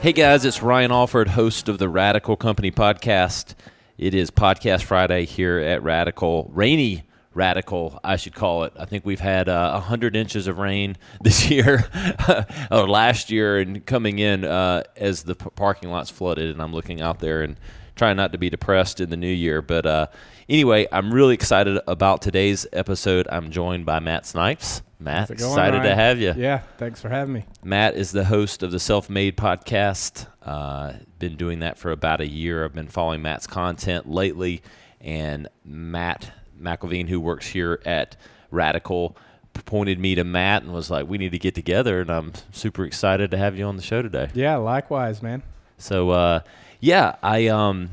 Hey guys, it's Ryan Alford, host of the Radical Company podcast. It is Podcast Friday here at Radical. Rainy Radical, I should call it. I think we've had uh, 100 inches of rain this year, or last year, and coming in uh, as the parking lot's flooded. And I'm looking out there and trying not to be depressed in the new year. But uh, anyway, I'm really excited about today's episode. I'm joined by Matt Snipes. Matt, excited to have you. Yeah, thanks for having me. Matt is the host of the Self Made podcast. Uh, been doing that for about a year. I've been following Matt's content lately, and Matt McElveen, who works here at Radical, pointed me to Matt and was like, "We need to get together." And I'm super excited to have you on the show today. Yeah, likewise, man. So, uh, yeah, I um,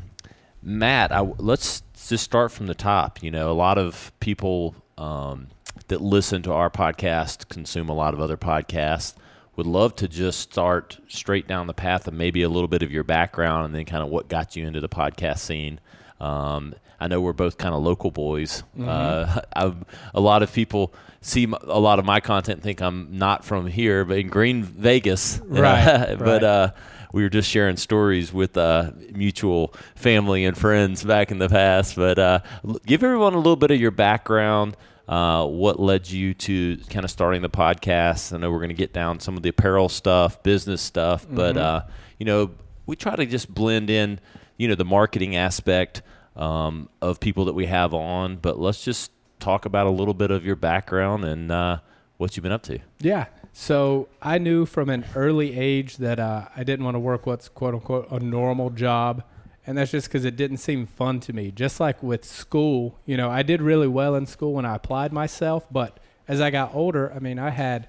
Matt, I, let's just start from the top. You know, a lot of people um, that listen to our podcast consume a lot of other podcasts. Would love to just start straight down the path of maybe a little bit of your background and then kind of what got you into the podcast scene. Um, I know we're both kind of local boys. Uh, I've, a lot of people see m- a lot of my content and think I'm not from here, but in Green Vegas, Right, but right. uh, we were just sharing stories with uh, mutual family and friends back in the past. But uh, give everyone a little bit of your background. Uh, what led you to kind of starting the podcast? I know we're going to get down some of the apparel stuff, business stuff, but uh, you know, we try to just blend in, you know, the marketing aspect um, of people that we have on. But let's just talk about a little bit of your background and uh, what you've been up to. Yeah. So I knew from an early age that uh, I didn't want to work what's quote unquote a normal job. And that's just because it didn't seem fun to me. Just like with school, you know, I did really well in school when I applied myself. But as I got older, I mean, I had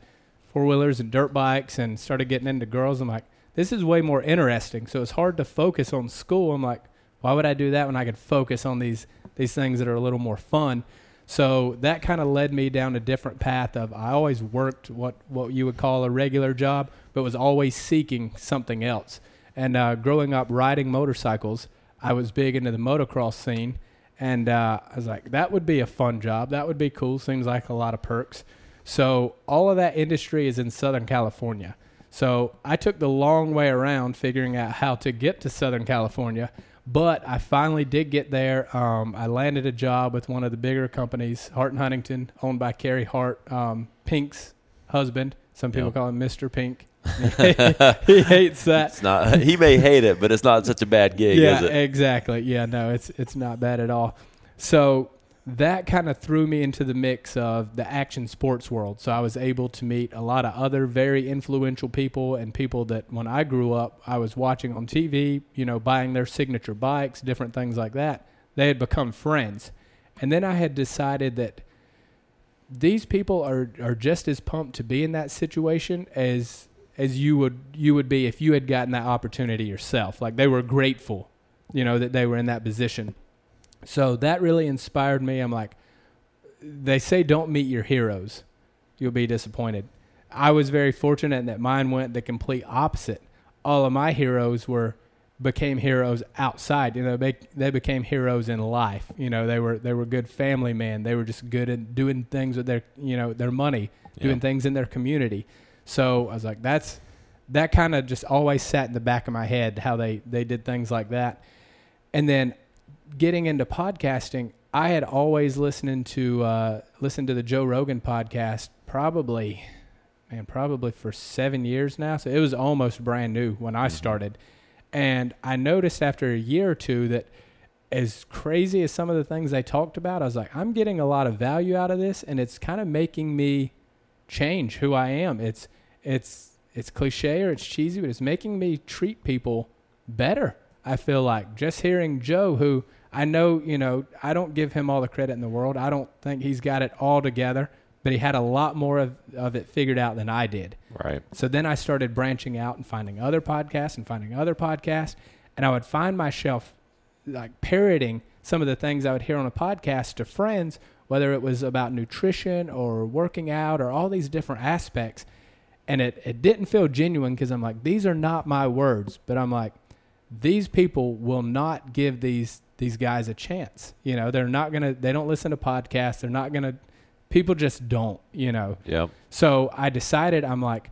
four wheelers and dirt bikes and started getting into girls. I'm like, this is way more interesting. So it's hard to focus on school. I'm like, why would I do that when I could focus on these these things that are a little more fun? So that kind of led me down a different path of I always worked what what you would call a regular job, but was always seeking something else. And uh, growing up riding motorcycles, I was big into the motocross scene, and uh, I was like, that would be a fun job. That would be cool. Seems like a lot of perks. So all of that industry is in Southern California. So I took the long way around figuring out how to get to Southern California, but I finally did get there. Um, I landed a job with one of the bigger companies, Hart and Huntington, owned by Carey Hart, um, Pink's husband. Some people Yep. call him Mr. Pink. he hates that. It's not. he may hate it, but it's not such a bad gig, yeah, is it? exactly. Yeah, no, it's it's not bad at all. So that kind of threw me into the mix of the action sports world. So I was able to meet a lot of other very influential people and people that when I grew up I was watching on TV, you know, buying their signature bikes, different things like that. They had become friends. And then I had decided that these people are, are just as pumped to be in that situation as as you would you would be if you had gotten that opportunity yourself. Like they were grateful, you know, that they were in that position. So that really inspired me. I'm like, they say don't meet your heroes, you'll be disappointed. I was very fortunate that mine went the complete opposite. All of my heroes were became heroes outside. You know, they they became heroes in life. You know, they were they were good family men. They were just good at doing things with their you know their money, doing Yeah. things in their community. So I was like, that's that kind of just always sat in the back of my head how they they did things like that. And then getting into podcasting, I had always listening to uh, listened to the Joe Rogan podcast probably, man, probably for seven years now. So it was almost brand new when I started, and I noticed after a year or two that as crazy as some of the things they talked about, I was like, I'm getting a lot of value out of this, and it's kind of making me change who I am. It's it's it's cliche or it's cheesy, but it's making me treat people better. I feel like just hearing Joe, who I know, you know, I don't give him all the credit in the world. I don't think he's got it all together, but he had a lot more of, of it figured out than I did. Right. So then I started branching out and finding other podcasts and finding other podcasts, and I would find myself like parroting some of the things I would hear on a podcast to friends, whether it was about nutrition or working out or all these different aspects. And it, it didn't feel genuine because I'm like, these are not my words, but I'm like, these people will not give these these guys a chance. You know, they're not gonna they don't listen to podcasts, they're not gonna people just don't, you know. Yep. So I decided I'm like,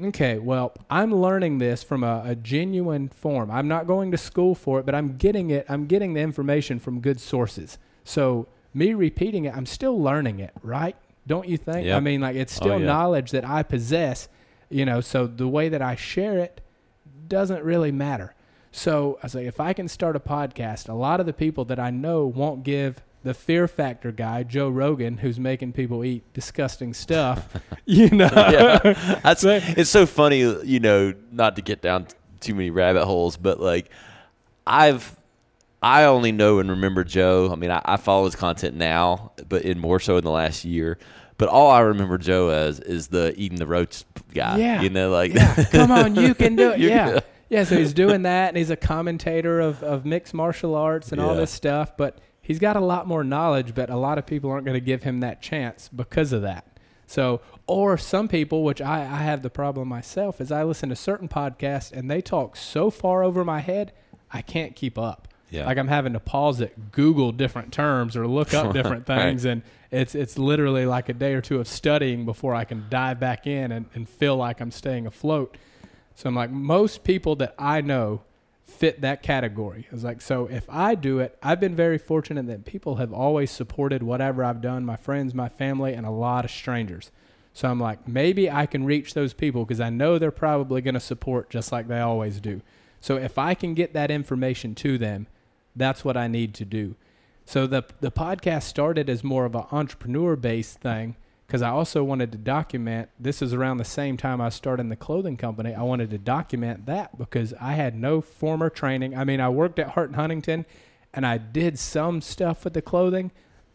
Okay, well, I'm learning this from a, a genuine form. I'm not going to school for it, but I'm getting it. I'm getting the information from good sources. So me repeating it, I'm still learning it, right? Don't you think? I mean, like it's Oh, still yeah. knowledge that I possess, you know. So the way that I share it doesn't really matter. So I say, if I can start a podcast, a lot of the people that I know won't give the Fear Factor guy, Joe Rogan, who's making people eat disgusting stuff, you know. yeah, that's it's so funny. You know, not to get down too many rabbit holes, but like I've I only know and remember Joe. I mean, I, I follow his content now, but in more so in the last year. But all I remember Joe as is the eating the roach guy. Yeah. you know, like yeah, come on, you can do it. Yeah. Yeah, so he's doing that and he's a commentator of, of mixed martial arts and all this stuff, but he's got a lot more knowledge, but a lot of people aren't going to give him that chance because of that. So, or some people, which I, I have the problem myself, is I listen to certain podcasts and they talk so far over my head, I can't keep up. Yeah. Like I'm having to pause it, Google different terms or look up different Right. things, and it's it's literally like a day or two of studying before I can dive back in and, and feel like I'm staying afloat. So I'm like, most people that I know fit that category. It's like, so if I do it, I've been very fortunate that people have always supported whatever I've done, my friends, my family, and a lot of strangers. So I'm like, maybe I can reach those people because I know they're probably going to support just like they always do. So if I can get that information to them, that's what I need to do. So the the podcast started as more of an entrepreneur based thing because I also wanted to document. This is around the same time I started the clothing company. I wanted to document that because I had no former training. I mean, I worked at Hart and Huntington, and I did some stuff with the clothing,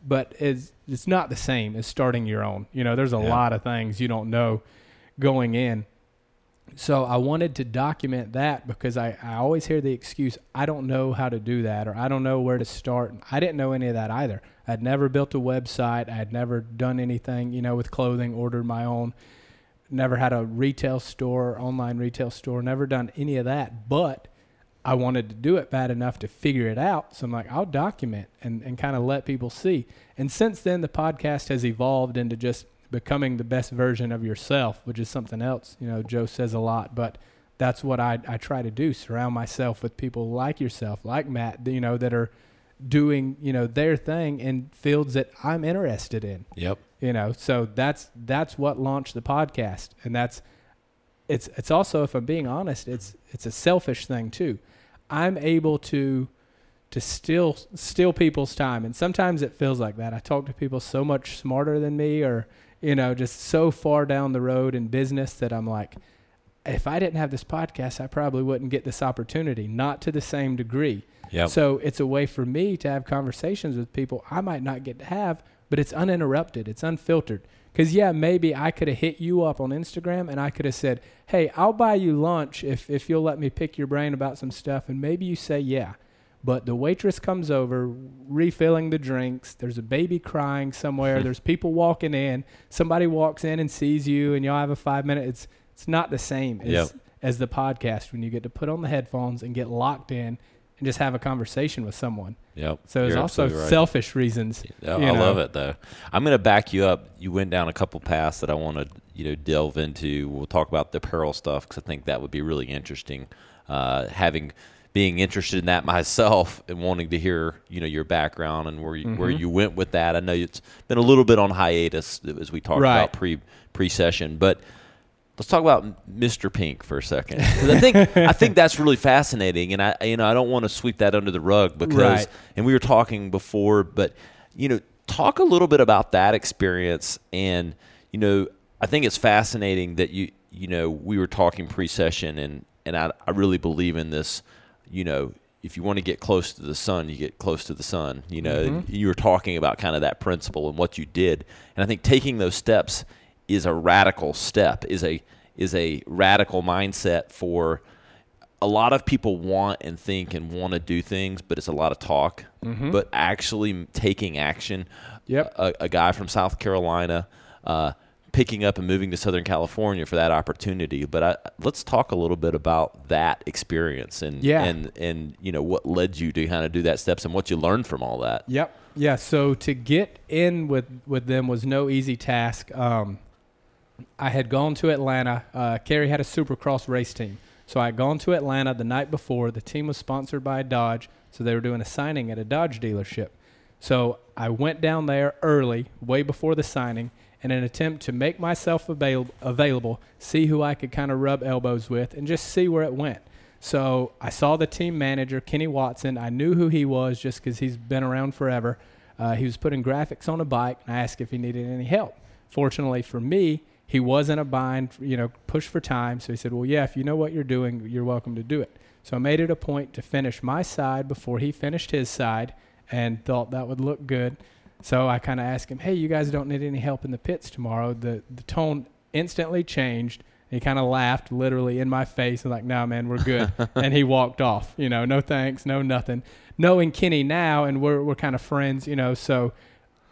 but it's it's not the same as starting your own. You know, there's a Yeah. lot of things you don't know going in. So I wanted to document that because I, I always hear the excuse, I don't know how to do that or I don't know where to start. I didn't know any of that either. I'd never built a website. I had never done anything, you know, with clothing, ordered my own, never had a retail store, online retail store, never done any of that. But I wanted to do it bad enough to figure it out. So I'm like, I'll document and, and kind of let people see. And since then, the podcast has evolved into just becoming the best version of yourself, which is something else. You know, Joe says a lot, but that's what I, I try to do surround myself with people like yourself, like Matt, you know, that are doing, you know, their thing in fields that I'm interested in. Yep. you know so that's that's what launched the podcast. And that's it's it's also if i'm being honest it's it's a selfish thing too. I'm able to to steal steal people's time. And sometimes it feels like that. I talk to people so much smarter than me or you know just so far down the road in business that i'm like if i didn't have this podcast i probably wouldn't get this opportunity. Not to the same degree Yep. so it's a way for me to have conversations with people I might not get to have, but it's uninterrupted, it's unfiltered. Because, yeah, maybe I could have hit you up on Instagram and I could have said, hey, I'll buy you lunch if, if you'll let me pick your brain about some stuff. And maybe you say, yeah. But the waitress comes over, refilling the drinks. There's a baby crying somewhere. There's people walking in. Somebody walks in and sees you, and y'all have a five minute. It's it's not the same as Yep. as the podcast when you get to put on the headphones and get locked in and just have a conversation with someone. Yep. So there's also right. selfish reasons. Yeah, I know. love it though. I'm going to back you up. You went down a couple paths that I want to you know delve into. We'll talk about the apparel stuff because I think that would be really interesting. Uh, having being interested in that myself and wanting to hear you know your background and where you, where Mm-hmm. you went with that. I know it's been a little bit on hiatus as we talked Right. about pre pre session, but let's talk about Mr. Pink for a second. I think I think that's really fascinating, and I you know I don't want to sweep that under the rug because Right. and we were talking before, but you know, talk a little bit about that experience. And you know, I think it's fascinating that you you know we were talking pre-session, and and I, I really believe in this. You know, if you want to get close to the sun, you get close to the sun. You know, mm-hmm. you were talking about kind of that principle and what you did, and I think taking those steps is a radical step. is a is a radical mindset for a lot of people want and think and want to do things, but it's a lot of talk. But actually taking action. Yep. A, a guy from South Carolina uh, picking up and moving to Southern California for that opportunity. But I, let's talk a little bit about that experience and Yeah. and and you know what led you to kind of do that steps and what you learned from all that. Yep. Yeah. So to get in with with them was no easy task. Um, I had gone to Atlanta. Uh, Carey had a Supercross race team, so I had gone to Atlanta the night before. The team was sponsored by Dodge, so they were doing a signing at a Dodge dealership. So I went down there early, way before the signing, in an attempt to make myself avail- available, see who I could kind of rub elbows with, and just see where it went. So I saw the team manager, Kenny Watson. I knew who he was just because he's been around forever. Uh, he was putting graphics on a bike, and I asked if he needed any help. Fortunately for me, he was in a bind, you know, push for time. So he said, Well, yeah, if you know what you're doing, you're welcome to do it. So I made it a point to finish my side before he finished his side and thought that would look good. So I kind of asked him, "Hey, you guys don't need any help in the pits tomorrow." The the tone instantly changed. He kind of laughed, literally in my face, and like, "No, man, we're good." and he walked off. You know, no thanks, no nothing. Knowing Kenny now, and we're we're kind of friends, you know, so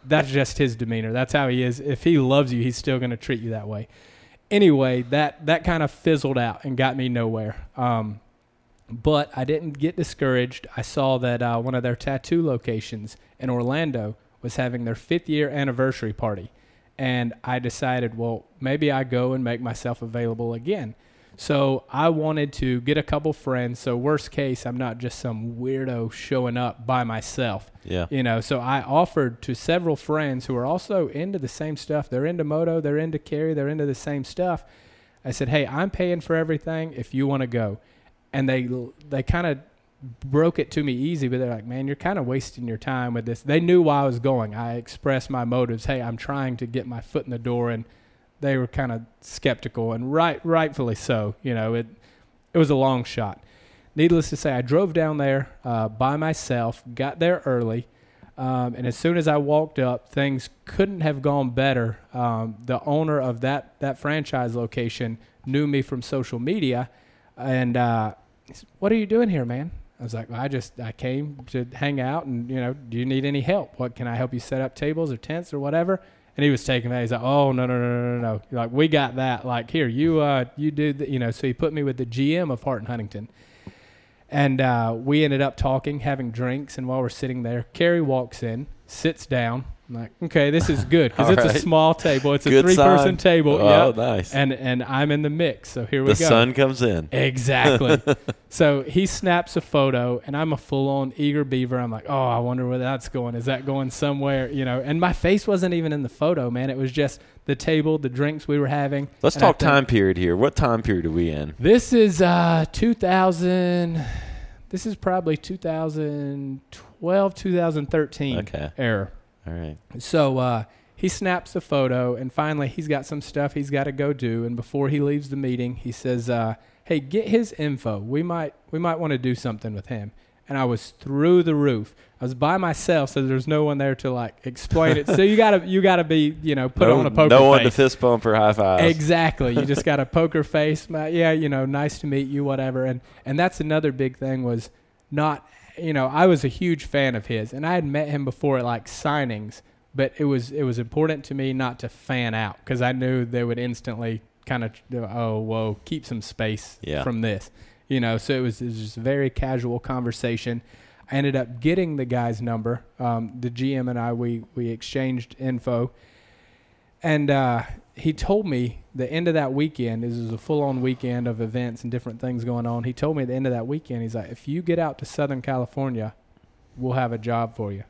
that's just his demeanor. That's how he is. If he loves you, he's still going to treat you that way. Anyway, that that kind of fizzled out and got me nowhere. Um, but I didn't get discouraged. I saw that uh, one of their tattoo locations in Orlando was having their fifth year anniversary party. And I decided, well, maybe I go and make myself available again. So I wanted to get a couple friends. So worst case, I'm not just some weirdo showing up by myself. Yeah. You know, so I offered to several friends who are also into the same stuff. They're into moto, they're into Carey, they're into the same stuff. I said, "Hey, I'm paying for everything if you want to go." And they they kind of broke it to me easy, but they're like, "Man, you're kind of wasting your time with this." They knew why I was going. I expressed my motives. Hey, I'm trying to get my foot in the door, and they were kind of skeptical, and right, rightfully so. You know, it it was a long shot. Needless to say, I drove down there uh, by myself, got there early, um, and as soon as I walked up, things couldn't have gone better. Um, the owner of that that franchise location knew me from social media, and uh, said, "What are you doing here, man?" I was like, well, "I just I came to hang out, and you know, do you need any help? What can I help you set up tables or tents or whatever?" And he was taking that. He's like, "Oh no no no no no no! Like we got that. Like here, you uh you do the, you know." So he put me with the GM of Hart and Huntington. And uh, we ended up talking, having drinks, and while we're sitting there, Carey walks in, sits down. I'm like, okay, this is good because it's a small table. It's a Good three-person sign. table. Oh, yep. nice. And and I'm in the mix. So here we the go. The sun comes in. Exactly. so he snaps a photo, and I'm a full-on eager beaver. I'm like, oh, I wonder where that's going. Is that going somewhere? You know. And my face wasn't even in the photo, man. It was just the table, the drinks we were having. Let's talk think- time period here. What time period are we in? This is uh 2000. This is probably 2012, 2013 Okay. era. All right. So uh, he snaps a photo, and finally he's got some stuff he's got to go do. And before he leaves the meeting, he says, uh, "Hey, get his info. We might we might want to do something with him." And I was through the roof. I was by myself, so there's no one there to like explain it. So you gotta you gotta be you know put no, on a poker face. no one to fist bump or high five. Exactly. You just got a poker face. Yeah, you know, nice to meet you, whatever. And and that's another big thing was not, you know, I was a huge fan of his, and I had met him before at like signings, but it was it was important to me not to fan out because I knew they would instantly kind of oh whoa keep some space Yeah. from this, you know. So it was, it was just a very casual conversation. I ended up getting the guy's number. Um, the GM and I we we exchanged info. And uh, he told me the end of that weekend, this is a full on weekend of events and different things going on. He told me at the end of that weekend, he's like, if you get out to Southern California, we'll have a job for you.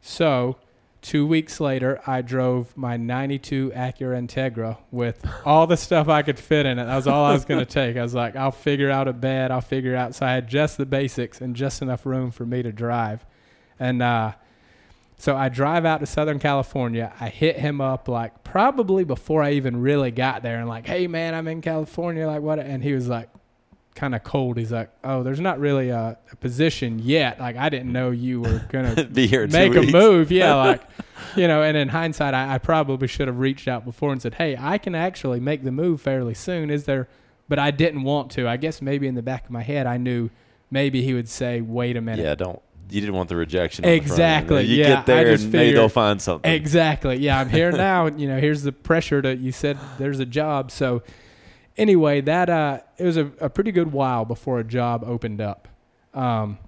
So, two weeks later, I drove my 92 Acura Integra with all the stuff I could fit in it. That was all I was going to take. I was like, I'll figure out a bed, I'll figure out. So, I had just the basics and just enough room for me to drive. And, uh, so I drive out to Southern California. I hit him up like probably before I even really got there and like, hey man, I'm in California. Like what? And he was like, kind of cold. He's like, oh, there's not really a, a position yet. Like I didn't know you were gonna Be here make a move. Yeah, like you know. And in hindsight, I, I probably should have reached out before and said, hey, I can actually make the move fairly soon. Is there? But I didn't want to. I guess maybe in the back of my head, I knew maybe he would say, wait a minute. Yeah, don't. You didn't want the rejection. on the. Exactly, You yeah, get there I just and maybe they'll find something. Exactly. Yeah, I'm here now. and, You know, here's the pressure to you said there's a job. So anyway, that uh it was a, a pretty good while before a job opened up um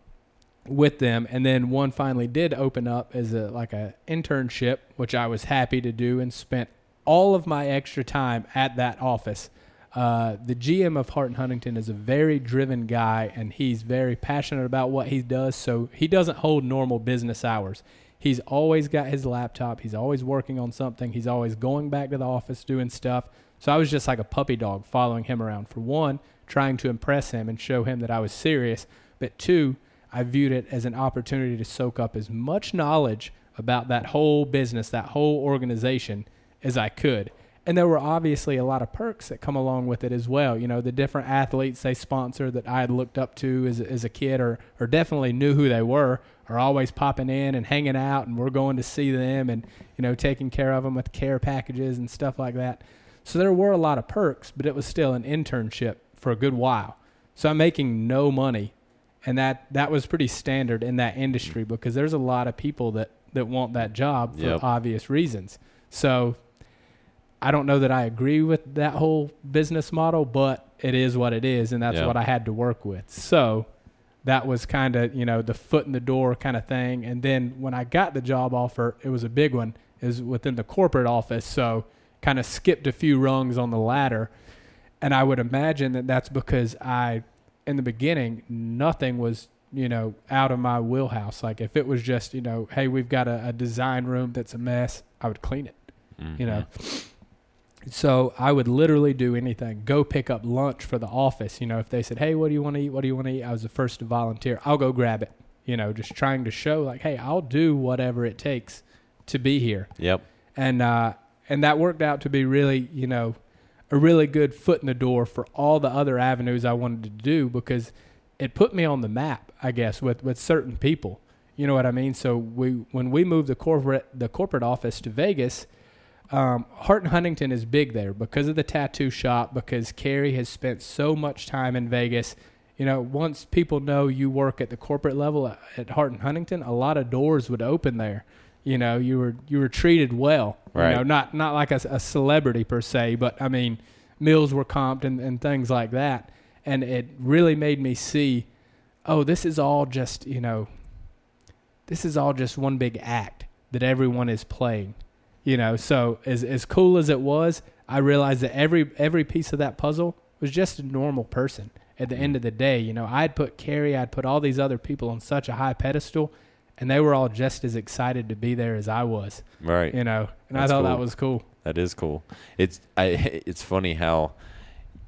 with them and then one finally did open up as a like a internship, which I was happy to do and spent all of my extra time at that office. Uh, the GM of Hart and Huntington is a very driven guy, and he's very passionate about what he does. So he doesn't hold normal business hours. He's always got his laptop. He's always working on something. He's always going back to the office doing stuff. So I was just like a puppy dog following him around. For one, trying to impress him and show him that I was serious. But two, I viewed it as an opportunity to soak up as much knowledge about that whole business, that whole organization as I could. And there were obviously a lot of perks that come along with it as well. You know, the different athletes they sponsor that I had looked up to as, as a kid or, or definitely knew who they were are always popping in and hanging out, and we're going to see them and, you know, taking care of them with care packages and stuff like that. So there were a lot of perks, but it was still an internship for a good while. So I'm making no money. And that, that was pretty standard in that industry because there's a lot of people that, that want that job for Yep. obvious reasons. So I don't know that I agree with that whole business model, but it is what it is, and that's Yeah. what I had to work with. So that was kind of you know the foot in the door kind of thing. And then when I got the job offer, it was a big one. Is within the corporate office, so kind of skipped a few rungs on the ladder. And I would imagine that that's because I, in the beginning, nothing was you know out of my wheelhouse. Like if it was just you know, hey, we've got a, a design room that's a mess, I would clean it you know. Mm-hmm. So I would literally do anything. Go pick up lunch for the office. You know, if they said, "Hey, what do you want to eat? What do you want to eat?" I was the first to volunteer. I'll go grab it. You know, just trying to show like, "Hey, I'll do whatever it takes to be here." Yep. And uh, and that worked out to be really, you know, a really good foot in the door for all the other avenues I wanted to do because it put me on the map, I guess, with with certain people. You know what I mean? So we when we moved the corporate the corporate office to Vegas, um, Hart and Huntington is big there because of the tattoo shop. Because Carey has spent so much time in Vegas. You know, once people know you work at the corporate level at, Hart and Huntington, a lot of doors would open there. You know, you were you were treated well. Right. You know, not not like a, a celebrity per se, but I mean, meals were comped and, and things like that. And it really made me see, oh, this is all just you know, this is all just one big act that everyone is playing you know so as as cool as it was i realized that every every piece of that puzzle was just a normal person at the end of the day you know i'd put carey i'd put all these other people on such a high pedestal and they were all just as excited to be there as i was Right. you know and That's i thought that was cool That is cool. It's I. It's funny how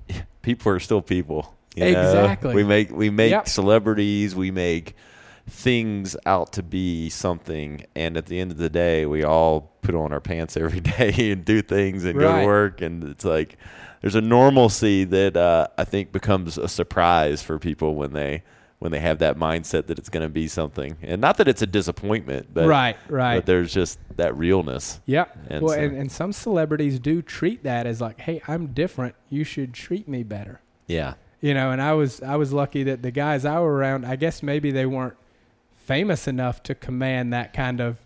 people are still people. you know? Exactly. We make we make Yep. celebrities. We make things out to be something, and at the end of the day, we all put on our pants every day and do things and go to work. And it's like there's a normalcy that uh, I think becomes a surprise for people when they when they have that mindset that it's going to be something, and not that it's a disappointment, but right right but there's just that realness. yeah And well so- and, and some celebrities do treat that as like hey i'm different you should treat me better Yeah. you know and i was i was lucky that the guys i were around i guess maybe they weren't famous enough to command that kind of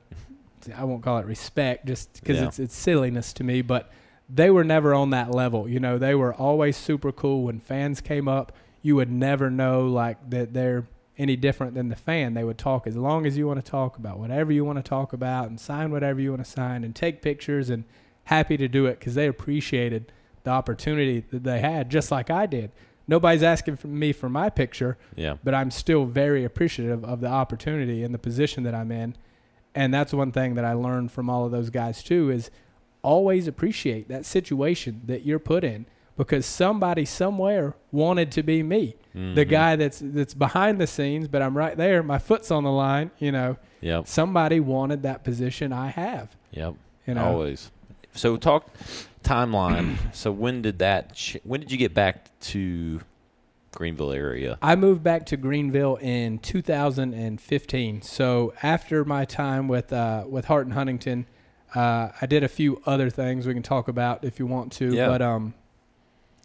i won't call it respect just because Yeah. it's it's silliness to me but they were never on that level you know? They were always super cool. When fans came up you would never know like that they're any different than the fan. They would talk as long as you want to talk about whatever you want to talk about and sign whatever you want to sign and take pictures and happy to do it because they appreciated the opportunity that they had just like i did nobody's asking for me for my picture Yeah. but I'm still very appreciative of the opportunity and the position that I'm in. And that's one thing that I learned from all of those guys too is always appreciate that situation that you're put in because somebody somewhere wanted to be me. The Mhm. guy that's that's behind the scenes, but I'm right there, my foot's on the line, you know. Yep. Somebody wanted that position I have, Yep. you know. Always. So talk timeline. so when did that? Ch- when did you get back to Greenville area? I moved back to Greenville in 2015. So after my time with uh, with Hart and Huntington, uh, I did a few other things we can talk about if you want to. Yeah. But um,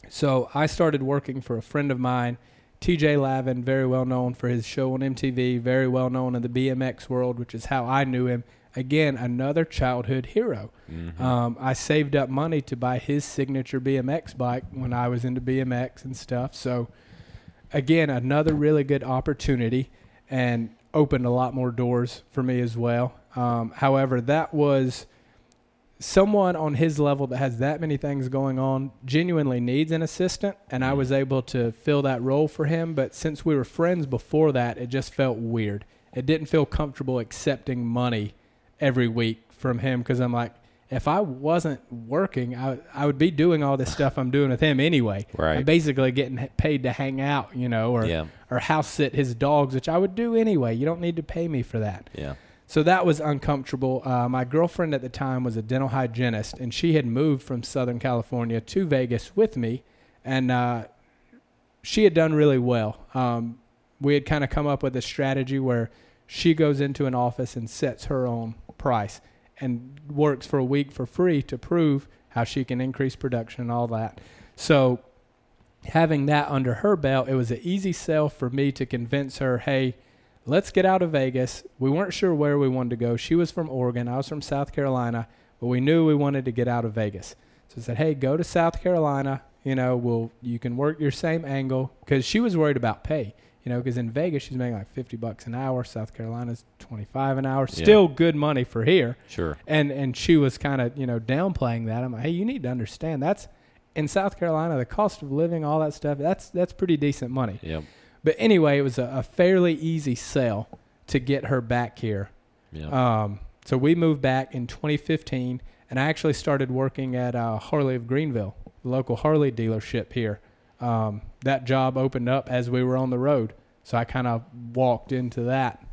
so I started working for a friend of mine, T.J. Lavin, very well known for his show on MTV, very well known in the BMX world, which is how I knew him. Again, another childhood hero. Mhm. Um, I saved up money to buy his signature BMX bike when I was into BMX and stuff. So, again, another really good opportunity and opened a lot more doors for me as well. Um, however, that was someone on his level that has that many things going on genuinely needs an assistant and I was able to fill that role for him but since we were friends before that it just felt weird. It didn't feel comfortable accepting money every week from him cuz I'm like if I wasn't working I I would be doing all this stuff I'm doing with him anyway. Right. I'm basically getting paid to hang out, you know, or Yeah. or house sit his dogs, which I would do anyway. You don't need to pay me for that. Yeah. So that was uncomfortable. Uh, my girlfriend at the time was a dental hygienist, and she had moved from Southern California to Vegas with me, and uh, she had done really well. Um, we had kind of come up with a strategy where she goes into an office and sets her own price and works for a week for free to prove how she can increase production and all that. So having that under her belt, it was an easy sell for me to convince her, hey, let's get out of Vegas. We weren't sure where we wanted to go. She was from Oregon, I was from South Carolina, but we knew we wanted to get out of Vegas. So I said, "Hey, go to South Carolina. You know, we'll you can work your same angle because she was worried about pay. You know, because in Vegas she's making like fifty bucks an hour. South Carolina's twenty five an hour. Yeah. Still good money for here. Sure. And and she was kind of you know downplaying that. I'm like, hey, you need to understand that's in South Carolina the cost of living, all that stuff. That's that's pretty decent money. Yeah. But anyway, it was a, a fairly easy sell to get her back here. Yeah. Um, so we moved back in 2015, and I actually started working at uh, Harley of Greenville, the local Harley dealership here. Um, that job opened up as we were on the road, so I kind of walked into that,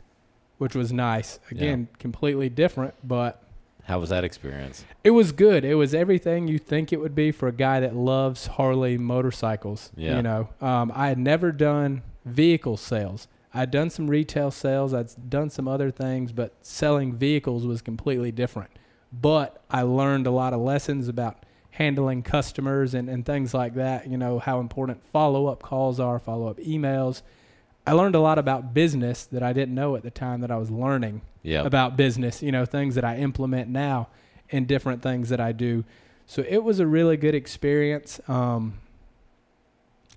which was nice. Again, completely different, but How was that experience? it was good. It was everything you think it would be for a guy that loves Harley motorcycles. Yeah. You know, um, I had never done vehicle sales. I'd done some retail sales. I'd done some other things, but selling vehicles was completely different. But I learned a lot of lessons about handling customers and, and things like that. You know, how important follow up calls are, follow up emails. I learned a lot about business that I didn't know at the time that I was learning Yeah. about business, you know, things that I implement now and different things that I do. So it was a really good experience. Um,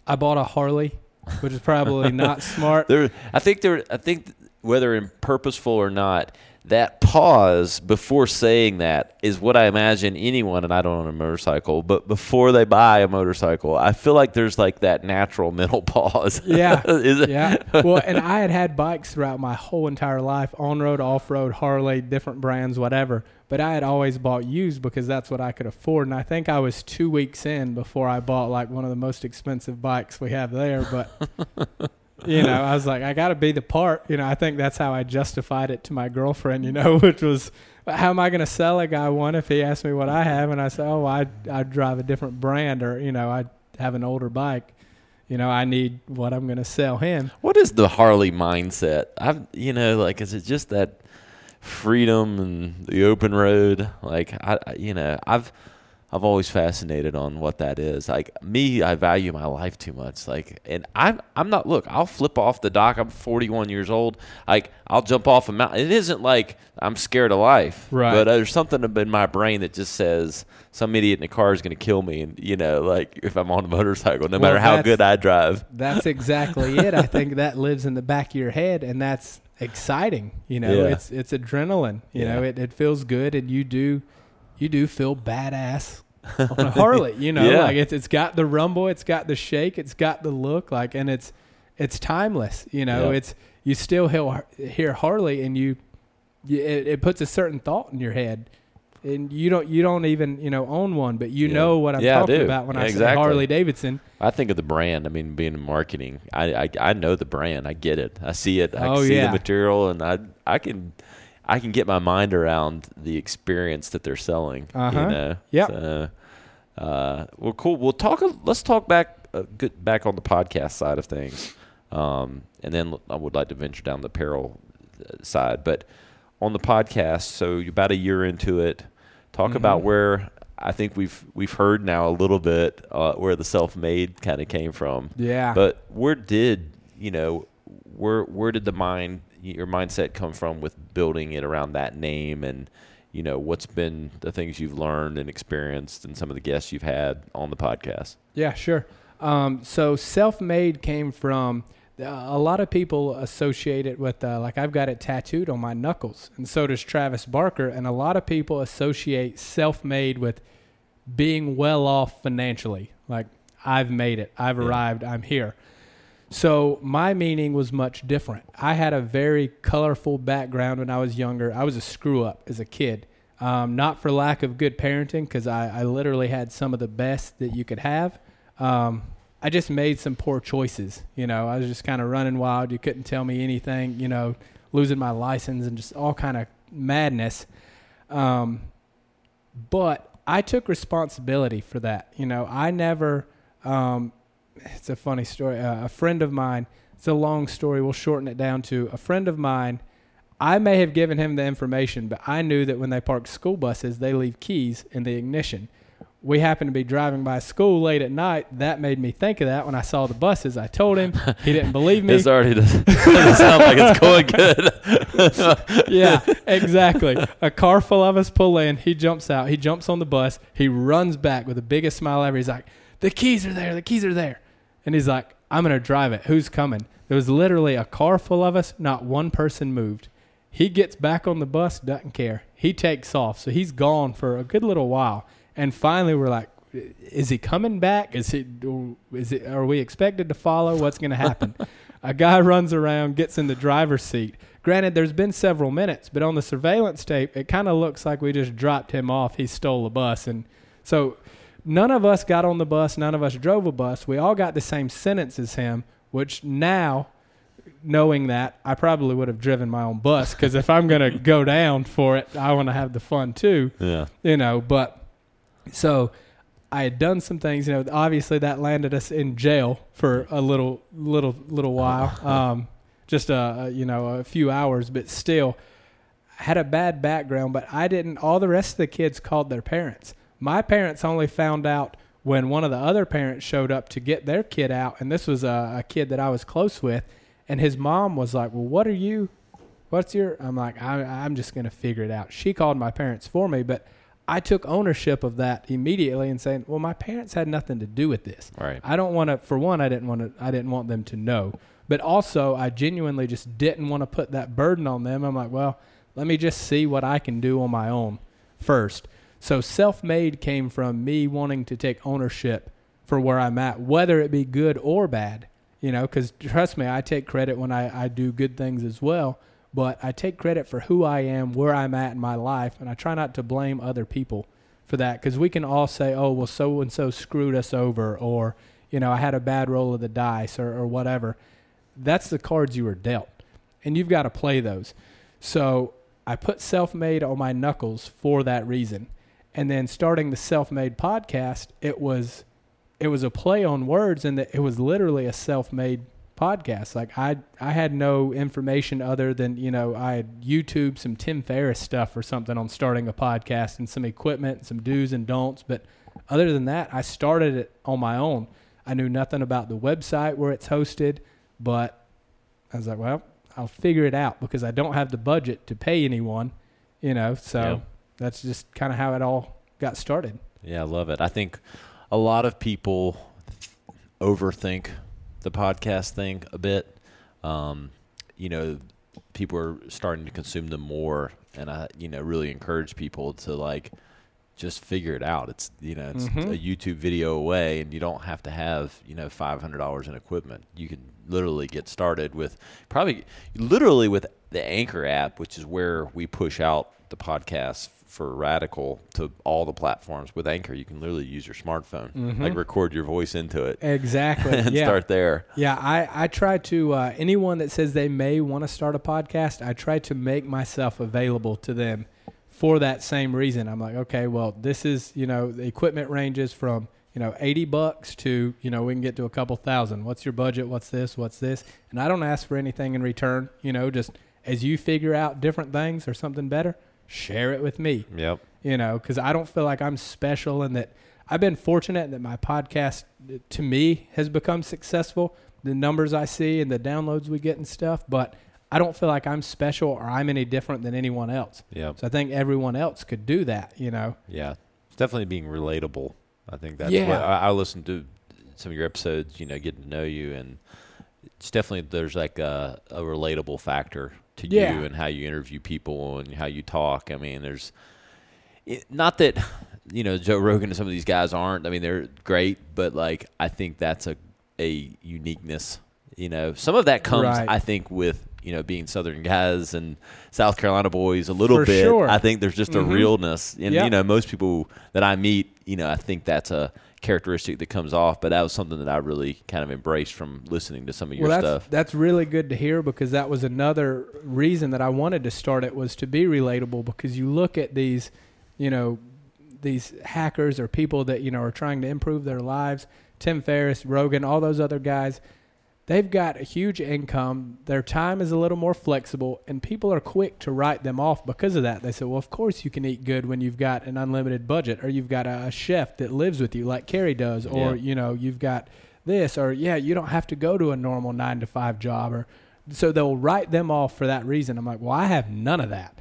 I bought a Harley, which is probably not smart. There, I think there. I think whether in purposeful or not, that pause before saying that is what I imagine anyone, and I don't own a motorcycle, but before they buy a motorcycle, I feel like there's like that natural mental pause. Yeah. Is it? yeah. Well, and I had had bikes throughout my whole entire life on road, off road, Harley, different brands, whatever. But I had always bought used because that's what I could afford. And I think I was two weeks in before I bought like one of the most expensive bikes we have there. But, you know, I was like, I got to be the part. You know, I think that's how I justified it to my girlfriend, you know, which was, how am I going to sell a guy one if he asks me what I have? And I say, oh, I I drive a different brand or, you know, I have an older bike. You know, I need what I'm going to sell him. What is the Harley mindset? I've, you know, like, is it just that freedom and the open road? Like, I, I- you know, I've, I've always fascinated on what that is. Like me, I value my life too much. Like, and I'm, I'm not. Look, I'll flip off the dock. I'm 41 years old. Like, I'll jump off a mountain. It isn't like I'm scared of life, Right. But there's something in my brain that just says some idiot in the car is going to kill me, and you know, like if I'm on a motorcycle, no Well, matter how good I drive. That's exactly it. I think that lives in the back of your head, and that's exciting. You know, Yeah. it's it's adrenaline. You know, it, it feels good, and you do you do feel badass on a Harley. You know, Yeah. like it's it's got the rumble, it's got the shake, it's got the look, like, and it's it's timeless. You know, Yeah. it's you still hear, hear Harley, and you, you it, it puts a certain thought in your head. And you don't you don't even you know own one, but you Yeah. know what I'm talking about when I say exactly. Harley Davidson. I think of the brand. I mean, being in marketing, I, I I know the brand. I get it. I see it. I Oh, see the material, and I I can I can get my mind around the experience that they're selling. Uh-huh. You know. Yep. So, uh, well, cool. We'll talk. Let's talk back. Uh, good back on the podcast side of things, um, and then I would like to venture down the apparel uh, side. But on the podcast, so about a year into it. Talk about Mhm. where I think we've we've heard now a little bit uh, where the self-made kind of came from. Yeah. But where did you know where where did the mind your mindset come from with building it around that name and you know what's been the things you've learned and experienced and some of the guests you've had on the podcast? Yeah, sure. Um, so self-made came from a lot of people associate it with uh, like I've got it tattooed on my knuckles, and so does Travis Barker. And a lot of people associate self-made with being well off financially. Like I've made it, I've Yeah. arrived, I'm here. So my meaning was much different. I had a very colorful background when I was younger. I was a screw up as a kid. Um, not for lack of good parenting, because I, I literally had some of the best that you could have. Um, I just made some poor choices. You know, I was just kind of running wild. You couldn't tell me anything. You know, losing my license and just all kind of madness. Um, but I took responsibility for that. You know, I never. Um, it's a funny story. Uh, a friend of mine. It's a long story. We'll shorten it down to a friend of mine. I may have given him the information, but I knew that when they park school buses, they leave keys in the ignition. We happened to be driving by school late at night. That made me think of that when I saw the buses. I told him. He didn't believe me. This already doesn't, doesn't sound like it's going good. yeah, exactly. A car full of us pull in. He jumps out. He jumps on the bus. He runs back with the biggest smile ever. He's like, "The keys are there. The keys are there." And he's like, "I'm gonna drive it. Who's coming?" There was literally a car full of us. Not one person moved. He gets back on the bus, doesn't care. He takes off. So he's gone for a good little while. And finally, we're like, "Is he coming back? Is he? Is it? Are we expected to follow? What's going to happen?" a guy runs around, gets in the driver's seat. Granted, there's been several minutes, but on the surveillance tape, it kind of looks like we just dropped him off. He stole a bus, and so none of us got on the bus. None of us drove a bus. We all got the same sentence as him. Which now, knowing that, I probably would have driven my own bus because if I'm going to go down for it, I want to have the fun too yeah. you know but so i had done some things you know obviously that landed us in jail for a little little little while um just a you know a few hours but still I had a bad background but i didn't all the rest of the kids called their parents my parents only found out when one of the other parents showed up to get their kid out and this was a, a kid that i was close with and his mom was like well what are you what's your i'm like I, i'm just going to figure it out. She called my parents for me but i took ownership of that immediately and saying well my parents had nothing to do with this. Right. i don't want to for one i didn't want to i didn't want them to know but also i genuinely just didn't want to put that burden on them. I'm like well let me just see what i can do on my own first so self-made came from me wanting to take ownership for where i'm at whether it be good or bad you know because trust me i take credit when I, I do good things as well but i take credit for who i am where i'm at in my life and i try not to blame other people for that because we can all say oh well so and so screwed us over or you know i had a bad roll of the dice or, or whatever. That's the cards you were dealt and you've got to play those. So i put self-made on my knuckles for that reason and then starting the self-made podcast it was it was a play on words and it was literally a self-made podcast. Like i i had no information other than you know i had youtube some tim ferriss stuff or something on starting a podcast and some equipment and some do's and don'ts. But other than that i started it on my own. I knew nothing about the website where it's hosted but i was like well i'll figure it out because i don't have the budget to pay anyone you know so. That's just kind of how it all got started Yeah, I love it. I think a lot of people overthink the podcast thing a bit. Um, you know, people are starting to consume them more, and I, you know, really encourage people to like just figure it out. It's you know, it's Mhm. a YouTube video away, and you don't have to have you know five hundred dollars in equipment. You can literally get started with probably literally with the Anchor app, which is where we push out the podcast for Radical to all the platforms. With Anchor, you can literally use your smartphone, like Mhm. record your voice into it, exactly and yeah start there. Yeah, I, I try to, uh, anyone that says they may want to start a podcast, I try to make myself available to them for that same reason. I'm like, okay, well, this is, you know, the equipment ranges from, you know, 80 bucks to, you know, we can get to a couple thousand. What's your budget? What's this? What's this? And I don't ask for anything in return, you know, just as you figure out different things or something better, share it with me Yep. you know, because I don't feel like I'm special and that I've been fortunate that my podcast to me has become successful. The numbers I see and the downloads we get and stuff, but I don't feel like I'm special or I'm any different than anyone else. Yep. So I think everyone else could do that, you know. Yeah, it's definitely being relatable. I think that's Yeah. what I, I listened to some of your episodes. You know, getting to know you, and it's definitely there's like a, a relatable factor to Yeah. you and how you interview people and how you talk. I mean, there's it, not that you know Joe Rogan and some of these guys aren't. I mean, they're great, but like I think that's a a uniqueness. You know, some of that comes, Right. I think, with you know being Southern guys and South Carolina boys a little For bit. sure. I think there's just a Mhm. realness, and Yep. you know, most people that I meet, you know, I think that's a characteristic that comes off. But that was something that I really kind of embraced from listening to some of your well, that's stuff. that's really good to hear because that was another reason that I wanted to start it was to be relatable because you look at these, you know, these hackers or people that you know are trying to improve their lives. Tim Ferriss, Rogan, all those other guys, they've got a huge income. Their time is a little more flexible, and people are quick to write them off because of that. They say, "Well, of course you can eat good when you've got an unlimited budget, or you've got a, chef that lives with you, like Carey does, or Yeah. you know you've got this, or yeah, you don't have to go to a normal nine to five job, or so they'll write them off for that reason. I'm like, well, I have none of that.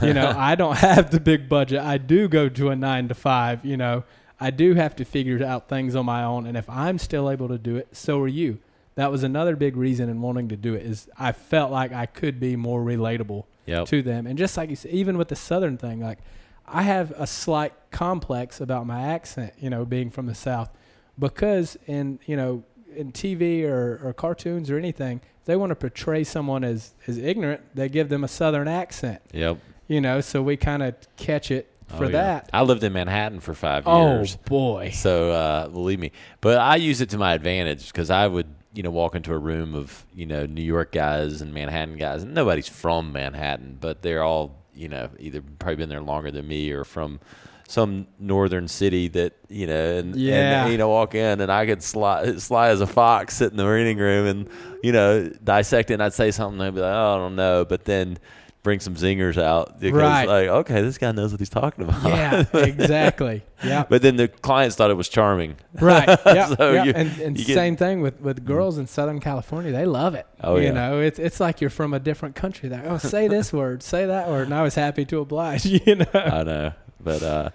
You know, I don't have the big budget. I do go to a nine to five. You know, I do have to figure out things on my own, and if I'm still able to do it, so are you. That was another big reason in wanting to do it is I felt like I could be more relatable Yep. to them. And just like you said, even with the Southern thing, like I have a slight complex about my accent, you know, being from the South, because in you know in TV or, or cartoons or anything, if they want to portray someone as as ignorant, they give them a Southern accent, Yep. you know. So we kind of catch it for Oh, yeah. that. I lived in Manhattan for five Oh years. Oh boy, So uh, believe me, but I use it to my advantage because I would, you know, walk into a room of you know New York guys and Manhattan guys, and nobody's from Manhattan, but they're all you know either probably been there longer than me or from some northern city that you know, and, Yeah. and you know walk in and I could sly, sly as a fox sit in the reading room and you know dissect it. and I'd say something, they'd be like, oh, I don't know, but then. Bring some zingers out because, Right. like, okay, this guy knows what he's talking about. yeah, exactly, yeah. But then the clients thought it was charming. Right. Yeah. So yeah. and and you get- same thing with, with girls in Southern California. They love it. Oh, you yeah. know, it's it's like you're from a different country. Like, oh, say this word, say that word, and I was happy to oblige. You know. I know. But uh,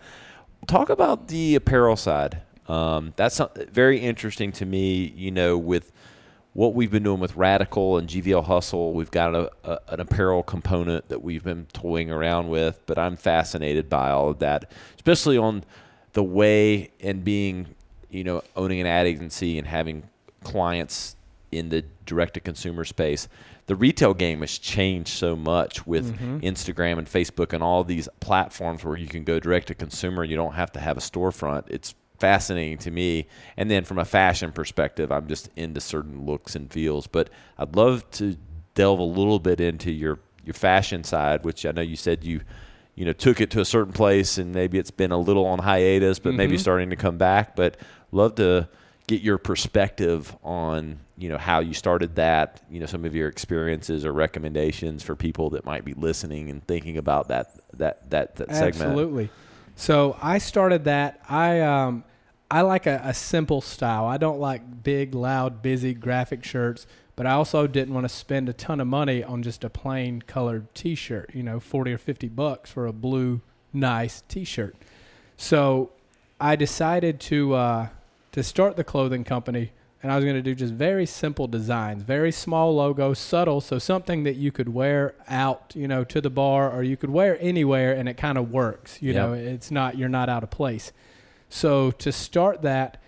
talk about the apparel side. Um, that's very interesting to me. You know, with what we've been doing with Radical and GVL Hustle, we've got a, a, an apparel component that we've been toying around with. But I'm fascinated by all of that, especially on the way and being, you know, owning an ad agency and having clients in the direct to consumer space. The retail game has changed so much with mm-hmm. Instagram and Facebook and all these platforms where you can go direct to consumer. And you don't have to have a storefront. It's fascinating to me. And then from a fashion perspective, I'm just into certain looks and feels. But I'd love to delve a little bit into your your fashion side, which I know you said you you know took it to a certain place and maybe it's been a little on hiatus, but maybe Mhm. starting to come back. But love to get your perspective on you know how you started that you know some of your experiences or recommendations for people that might be listening and thinking about that that that, that segment Absolutely. So I started that. I um I like a, a simple style. I don't like big, loud, busy graphic shirts, but I also didn't want to spend a ton of money on just a plain colored T-shirt. You know, forty or fifty bucks for a blue, nice T-shirt. So I decided to uh, to start the clothing company, and I was going to do just very simple designs, very small logo, subtle, so something that you could wear out, you know, to the bar, or you could wear anywhere, and it kind of works. You Yep. know, it's not you're not out of place. So to start that,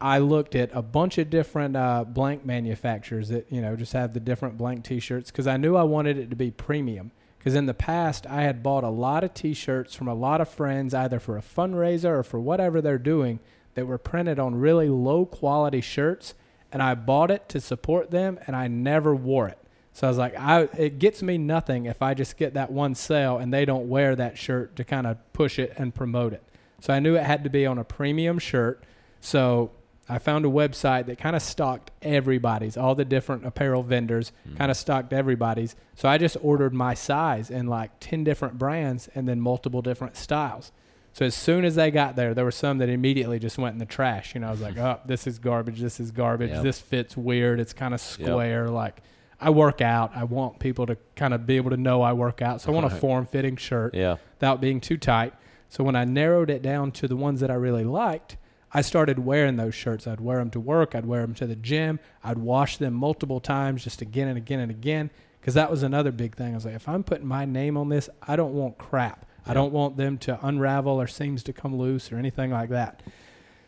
I looked at a bunch of different uh, blank manufacturers that you know just have the different blank T-shirts because I knew I wanted it to be premium. Because in the past, I had bought a lot of T-shirts from a lot of friends, either for a fundraiser or for whatever they're doing, that were printed on really low quality shirts, and I bought it to support them, and I never wore it. So I was like, I it gets me nothing if I just get that one sale and they don't wear that shirt to kind of push it and promote it. So I knew it had to be on a premium shirt. So I found a website that kind of stocked everybody's, all the different apparel vendors hmm. kind of stocked everybody's. So I just ordered my size in like 10 different brands and then multiple different styles. So as soon as they got there, there were some that immediately just went in the trash. You know, I was like, oh, this is garbage. This is garbage. Yep. This fits weird. It's kind of square. Like, I work out. I want people to kind of be able to know I work out. So I want a form fitting shirt yeah without being too tight. So when I narrowed it down to the ones that I really liked, I started wearing those shirts. I'd wear them to work. I'd wear them to the gym. I'd wash them multiple times, just again and again and again. Because that was another big thing. I was like, if I'm putting my name on this, I don't want crap. I don't want them to unravel or seams to come loose or anything like that.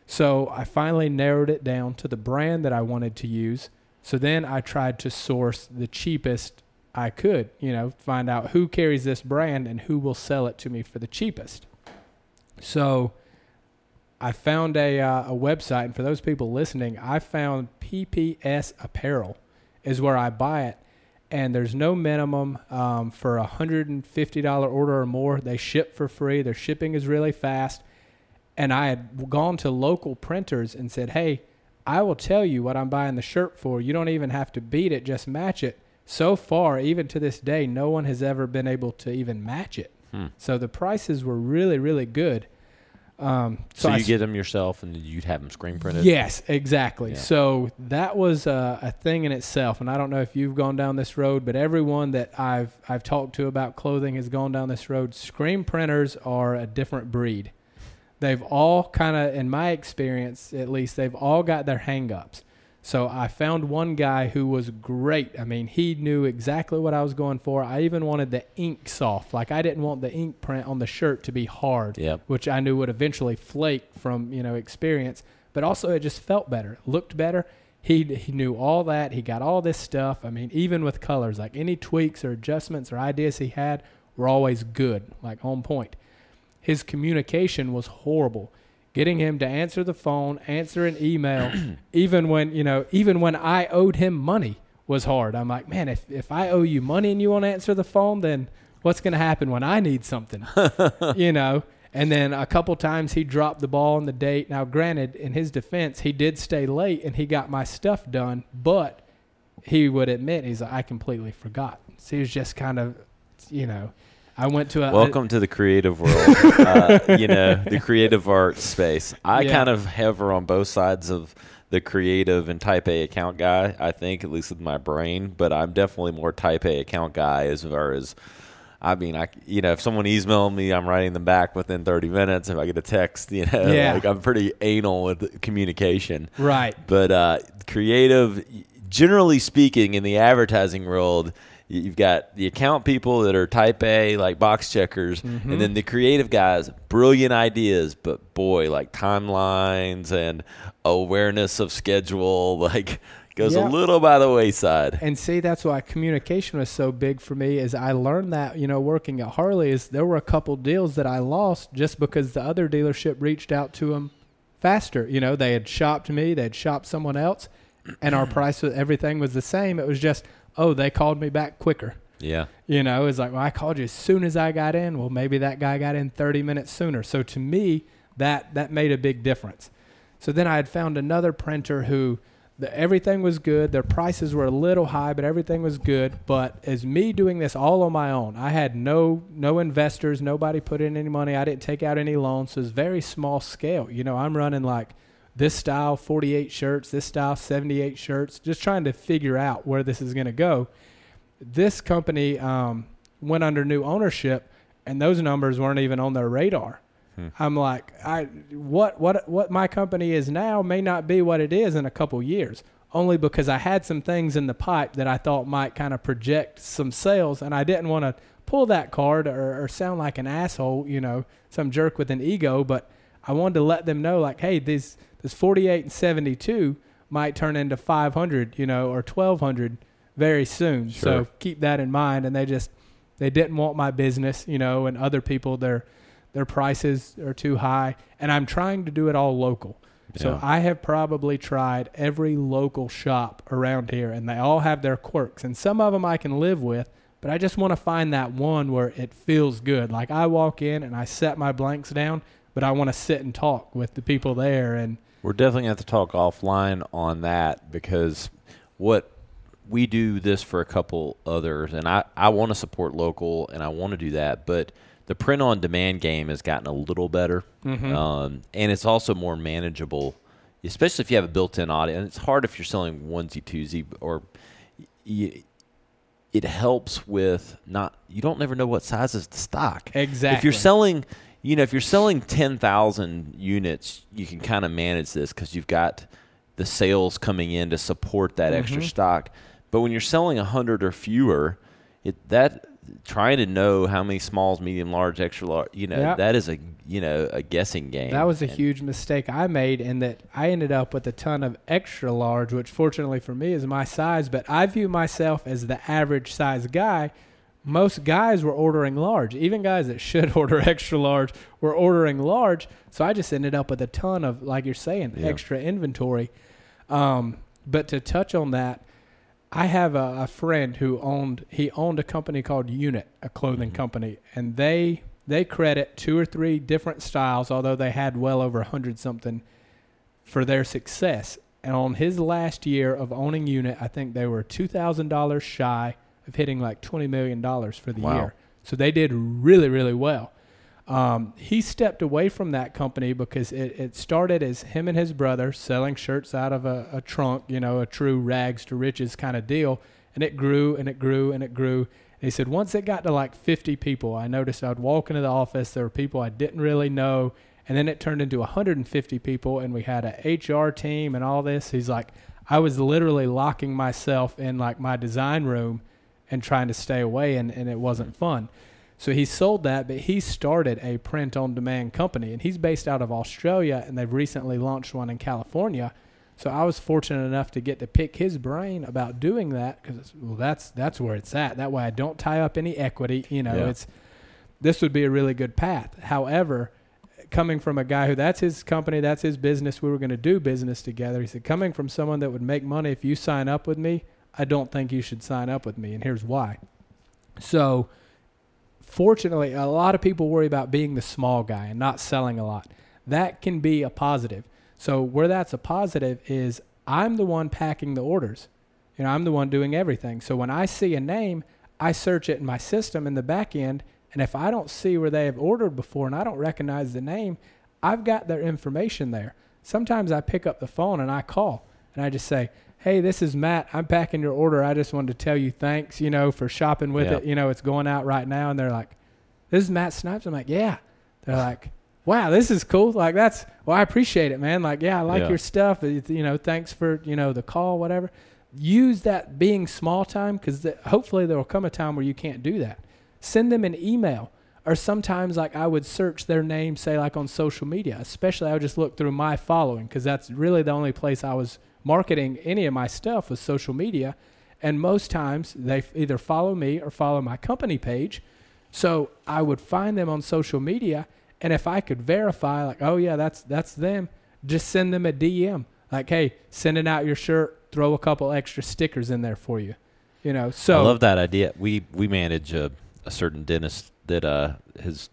So I finally narrowed it down to the brand that I wanted to use. So then I tried to source the cheapest I could, you know, find out who carries this brand and who will sell it to me for the cheapest. So I found a, uh, a website, and for those people listening, I found PPS Apparel is where I buy it. And there's no minimum um, for a $150 order or more. They ship for free. Their shipping is really fast. And I had gone to local printers and said, hey, I will tell you what I'm buying the shirt for. You don't even have to beat it, just match it. So far, even to this day, no one has ever been able to even match it. Hmm. So the prices were really, really good. Um, So, I you get them yourself, and you'd have them screen printed. Yes, exactly. Yeah. So that was a, a thing in itself, and I don't know if you've gone down this road, but everyone that I've I've talked to about clothing has gone down this road. Screen printers are a different breed. They've all kind of, in my experience at least, they've all got their hangups. So I found one guy who was great. I mean, he knew exactly what I was going for. I even wanted the ink soft. Like I didn't want the ink print on the shirt to be hard Yep. which I knew would eventually flake from you know experience. But also, it just felt better, looked better. He he knew all that. He got all this stuff. I mean, even with colors, like any tweaks or adjustments or ideas he had were always good, like on point. His communication was horrible. Getting him to answer the phone, answer an email, even when you know, even when I owed him money was hard. I'm like, man, if if I owe you money and you won't answer the phone, then what's going to happen when I need something? you know. And then a couple times he dropped the ball on the date. Now, granted, in his defense, he did stay late and he got my stuff done, but he would admit he's like, I completely forgot. So he was just kind of, you know, I went to a Welcome to the creative world. uh, you know, the creative art space. I Yeah. kind of hover on both sides of the creative and type A account guy, I think, at least with my brain, but I'm definitely more type A account guy as far as I mean, I you know, if someone emails me, I'm writing them back within 30 minutes. If I get a text, you know, Yeah. like I'm pretty anal with communication. right. But uh, creative, generally speaking, in the advertising world, you've got the account people that are type A, like box checkers, Mm-hmm. and then the creative guys, brilliant ideas, but boy, like timelines and awareness of schedule, like goes Yeah. a little by the wayside. And see, that's why communication was so big for me. Is I learned that you know working at Harley is there were a couple deals that I lost just because the other dealership reached out to them faster. You know, they had shopped me, they had shopped someone else, and our price was everything was the same. It was just oh they called me back quicker. Yeah, You know, it's like, well, I called you as soon as I got in. Well, maybe that guy got in 30 minutes sooner. So to me, that that made a big difference. So then I had found another printer who the, everything was good. Their prices were a little high, but everything was good. But as me doing this all on my own, I had no no investors, nobody put in any money. I didn't take out any loans. So it's very small scale. You know, I'm running like this style 48 shirts, this style 78 shirts, just trying to figure out where this is going to go this company um, went under new ownership, and those numbers weren't even on their radar. Hmm. I'm like, I what what what my company is now may not be what it is in a couple years. Only because I had some things in the pipe that I thought might kind of project some sales, and I didn't want to pull that card or, or sound like an asshole, you know, some jerk with an ego. But I wanted to let them know, like, hey, this this 48 and 72 might turn into 500, you know, or 1200 very soon. Sure. So keep that in mind. And they just they didn't want my business, you know, and other people their their prices are too high. And I'm trying to do it all local. So Yeah. I have probably tried every local shop around here, and they all have their quirks. And some of them I can live with, but I just want to find that one where it feels good. Like I walk in and I set my blanks down, but I want to sit and talk with the people there. And We're definitely going to have to talk offline on that because what we do this for a couple others, and I, I want to support local and I want to do that, but the print on demand game has gotten a little better. Um, and it's also more manageable, especially if you have a built in audience. It's hard if you're selling onesie, twosie, or it helps with not, you don't never know what size is the stock. exactly. If you're selling, you know, if you're selling 10,000 units, you can kind of manage this because you've got the sales coming in to support that extra Mm-hmm. stock. But when you're selling 100 or fewer, it that trying to know how many smalls, medium, large, extra large, you know, Yeah. that is a you know a guessing game. That was a And- huge mistake I made in that I ended up with a ton of extra large, which fortunately for me is my size, but I view myself as the average size guy. Most guys were ordering large. Even guys that should order extra large were ordering large. So I just ended up with a ton of, like you're saying, Yeah. extra inventory. Um, but to touch on that, I have a, a friend who owned he owned a company called Unit, a clothing company, and they they credit two or three different styles, although they had well over a hundred something for their success. And on his last year of owning Unit, I think they were two thousand dollars shy of hitting like twenty million dollars for the Wow. year. So they did really really well. Um, he stepped away from that company because it, it started as him and his brother selling shirts out of a, a trunk, you know, a true rags to riches kind of deal. And it grew and it grew and it grew. And he said, once it got to like 50 people, I noticed I'd walk into the office, there were people I didn't really know. And then it turned into 150 people, and we had a HR team and all this. He's like, I was literally locking myself in like my design room and trying to stay away, and, and it wasn't fun. So he sold that, but he started a print on demand company, and he's based out of Australia, and they've recently launched one in California. So I was fortunate enough to get to pick his brain about doing that because well, that's that's where it's at. That way, I don't tie up any equity. You know, Yeah. it's this would be a really good path. However, coming from a guy who that's his company, that's his business, we were going to do business together. He said, coming from someone that would make money if you sign up with me, I don't think you should sign up with me, and here's why. So fortunately, a lot of people worry about being the small guy and not selling a lot. That can be a positive. So where that's a positive is I'm the one packing the orders. You know, I'm the one doing everything. So when I see a name, I search it in my system in the back end, and if I don't see where they have ordered before and I don't recognize the name, I've got their information there. Sometimes I pick up the phone and I call and I just say, "Hey, this is Matt. I'm packing your order. I just wanted to tell you thanks, you know, for shopping with Yeah. it. You know, it's going out right now." And they're like, "This is Matt Snipes." I'm like, "Yeah." They're like, "Wow, this is cool. Like that's well, I appreciate it, man. Like, yeah, I like Yeah. your stuff. You know, thanks for you know the call, whatever." Use that being small time because hopefully there will come a time where you can't do that. Send them an email or sometimes like I would search their name, say like on social media. Especially I would just look through my following because that's really the only place I was marketing any of my stuff with social media. And most times they either follow me or follow my company page. So I would find them on social media, and if I could verify, like, oh yeah, that's that's them, just send them a DM, like, hey, sending out your shirt, throw a couple extra stickers in there for you, you know. So I love that idea. We we manage a, a certain dentist that uh has has